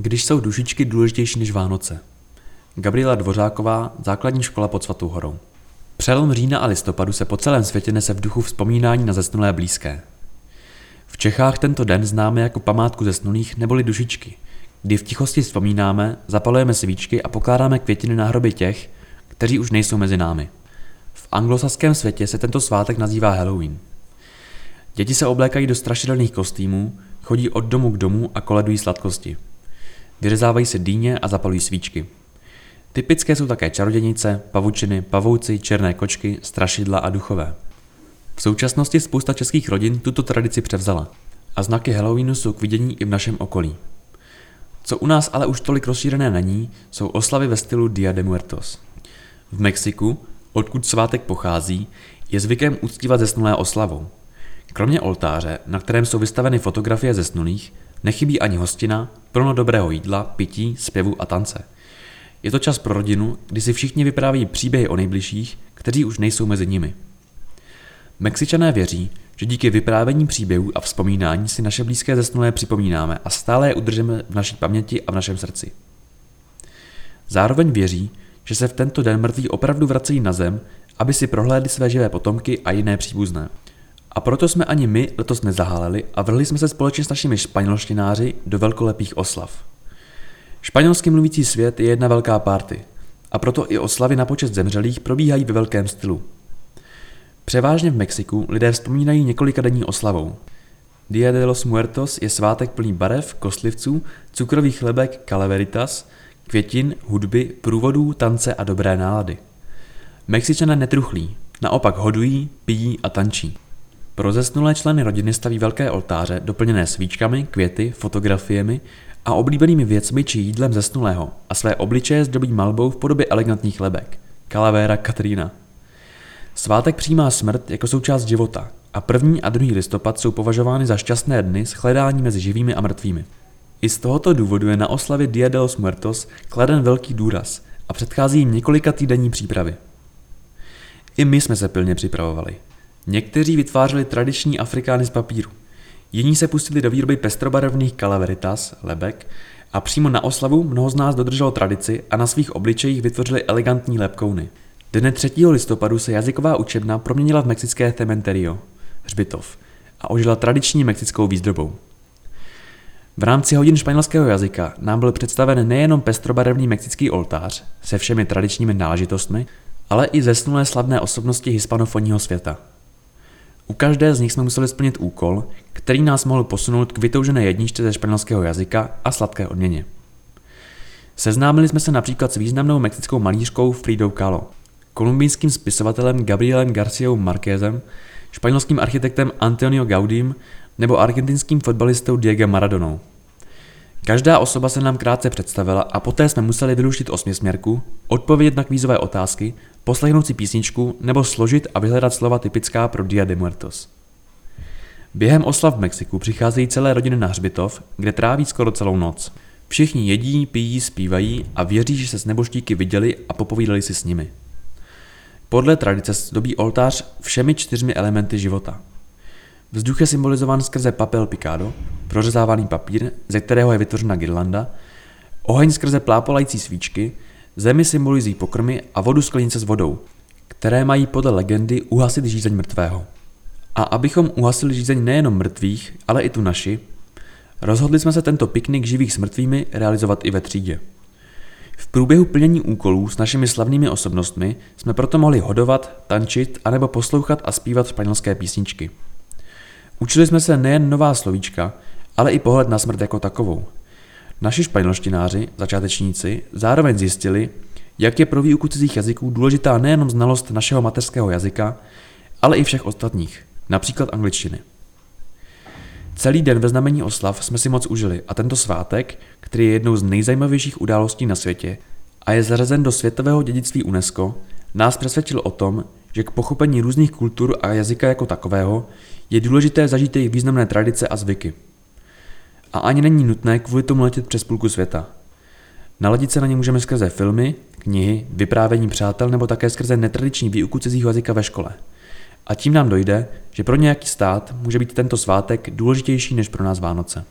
Když jsou dušičky důležitější než Vánoce. Gabriela Dvořáková, základní škola pod Svatou horou. Přelom října a listopadu se po celém světě nese v duchu vzpomínání na zesnulé blízké. V Čechách tento den známe jako památku zesnulých neboli dušičky, kdy v tichosti vzpomínáme, zapalujeme svíčky a pokládáme květiny na hroby těch, kteří už nejsou mezi námi. V anglosaském světě se tento svátek nazývá Halloween. Děti se oblékají do strašidelných kostýmů, chodí od domu k domu a koledují sladkosti. Vyřezávají se dýně a zapalují svíčky. Typické jsou také čarodějnice, pavučiny, pavouci, černé kočky, strašidla a duchové. V současnosti spousta českých rodin tuto tradici převzala a znaky Halloweenu jsou k vidění i v našem okolí. Co u nás ale už tolik rozšířené není, jsou oslavy ve stylu Dia de Muertos. V Mexiku, odkud svátek pochází, je zvykem uctívat zesnulé oslavou. Kromě oltáře, na kterém jsou vystaveny fotografie zesnulých, nechybí ani hostina, plno dobrého jídla, pití, zpěvu a tance. Je to čas pro rodinu, kdy si všichni vypráví příběhy o nejbližších, kteří už nejsou mezi nimi. Mexičané věří, že díky vyprávění příběhů a vzpomínání si naše blízké zesnulé připomínáme a stále je udržíme v naší paměti a v našem srdci. Zároveň věří, že se v tento den mrtví opravdu vracejí na zem, aby si prohlédli své živé potomky a jiné příbuzné. A proto jsme ani my letos nezaháleli a vrhli jsme se společně s našimi španělštináři do velkolepých oslav. Španělsky mluvící svět je jedna velká party a proto i oslavy na počest zemřelých probíhají ve velkém stylu. Převážně v Mexiku lidé vzpomínají několika denní oslavou. Dia de los Muertos je svátek plný barev, kostlivců, cukrových chlebek, calaveritas, květin, hudby, průvodů, tance a dobré nálady. Mexičané netruchlí, naopak hodují, pijí a tančí. Pro zesnulé členy rodiny staví velké oltáře, doplněné svíčkami, květy, fotografiemi a oblíbenými věcmi či jídlem zesnulého a své obličeje zdobí malbou v podobě elegantních lebek. Calavera Katrina. Svátek přijímá smrt jako součást života a první a druhý listopad jsou považovány za šťastné dny s hledání mezi živými a mrtvými. I z tohoto důvodu je na oslavě Dia de los Muertos kladen velký důraz a předchází jim několika týdenní přípravy. I my jsme se pilně připravovali. Někteří vytvářeli tradiční afrikány z papíru. Jiní se pustili do výroby pestrobarevných calaveritas, lebek, a přímo na oslavu mnoho z nás dodrželo tradici a na svých obličejích vytvořili elegantní lepkouny. Dne 3. listopadu se jazyková učebna proměnila v mexické cementerio, hřbitov, a ožila tradiční mexickou výzdobou. V rámci hodin španělského jazyka nám byl představen nejenom pestrobarevný mexický oltář se všemi tradičními náležitostmi, ale i zesnulé slavné osobnosti hispanofonního světa. U každé z nich jsme museli splnit úkol, který nás mohl posunout k vytoužené jedničce ze španělského jazyka a sladké odměně. Seznámili jsme se například s významnou mexickou malířkou Fridou Kahlo, kolumbijským spisovatelem Gabrielem Garciou Marquezem, španělským architektem Antonio Gaudim nebo argentinským fotbalistou Diego Maradonou. Každá osoba se nám krátce představila a poté jsme museli vyluštit osměsměrku, odpovědět na kvízové otázky, poslechnout si písničku nebo složit a vyhledat slova typická pro Dia de Muertos. Během oslav v Mexiku přicházejí celé rodiny na hřbitov, kde tráví skoro celou noc. Všichni jedí, pijí, zpívají a věří, že se s nebožtíky viděli a popovídali si s nimi. Podle tradice zdobí oltář všemi čtyřmi elementy života. Vzduch je symbolizován skrze papel picado, prořezávaný papír, ze kterého je vytvořena girlanda, oheň skrze plápolající svíčky, zemi symbolizují pokrmy a vodu sklenice s vodou, které mají podle legendy uhasit žízeň mrtvého. A abychom uhasili žízeň nejenom mrtvých, ale i tu naši, rozhodli jsme se tento piknik živých s mrtvými realizovat i ve třídě. V průběhu plnění úkolů s našimi slavnými osobnostmi jsme proto mohli hodovat, tančit anebo poslouchat a zpívat španělské písničky. Učili jsme se nejen nová slovíčka, ale i pohled na smrt jako takovou. Naši španělštináři, začátečníci, zároveň zjistili, jak je pro výuku cizích jazyků důležitá nejenom znalost našeho mateřského jazyka, ale i všech ostatních, například angličtiny. Celý den ve znamení oslav jsme si moc užili a tento svátek, který je jednou z nejzajímavějších událostí na světě a je zařazen do světového dědictví UNESCO, nás přesvědčil o tom, že k pochopení různých kultur a jazyka jako takového je důležité zažít jejich významné tradice a zvyky. A ani není nutné kvůli tomu letět přes půlku světa. Naladit se na ně můžeme skrze filmy, knihy, vyprávění přátel nebo také skrze netradiční výuku cizího jazyka ve škole. A tím nám dojde, že pro nějaký stát může být tento svátek důležitější než pro nás Vánoce.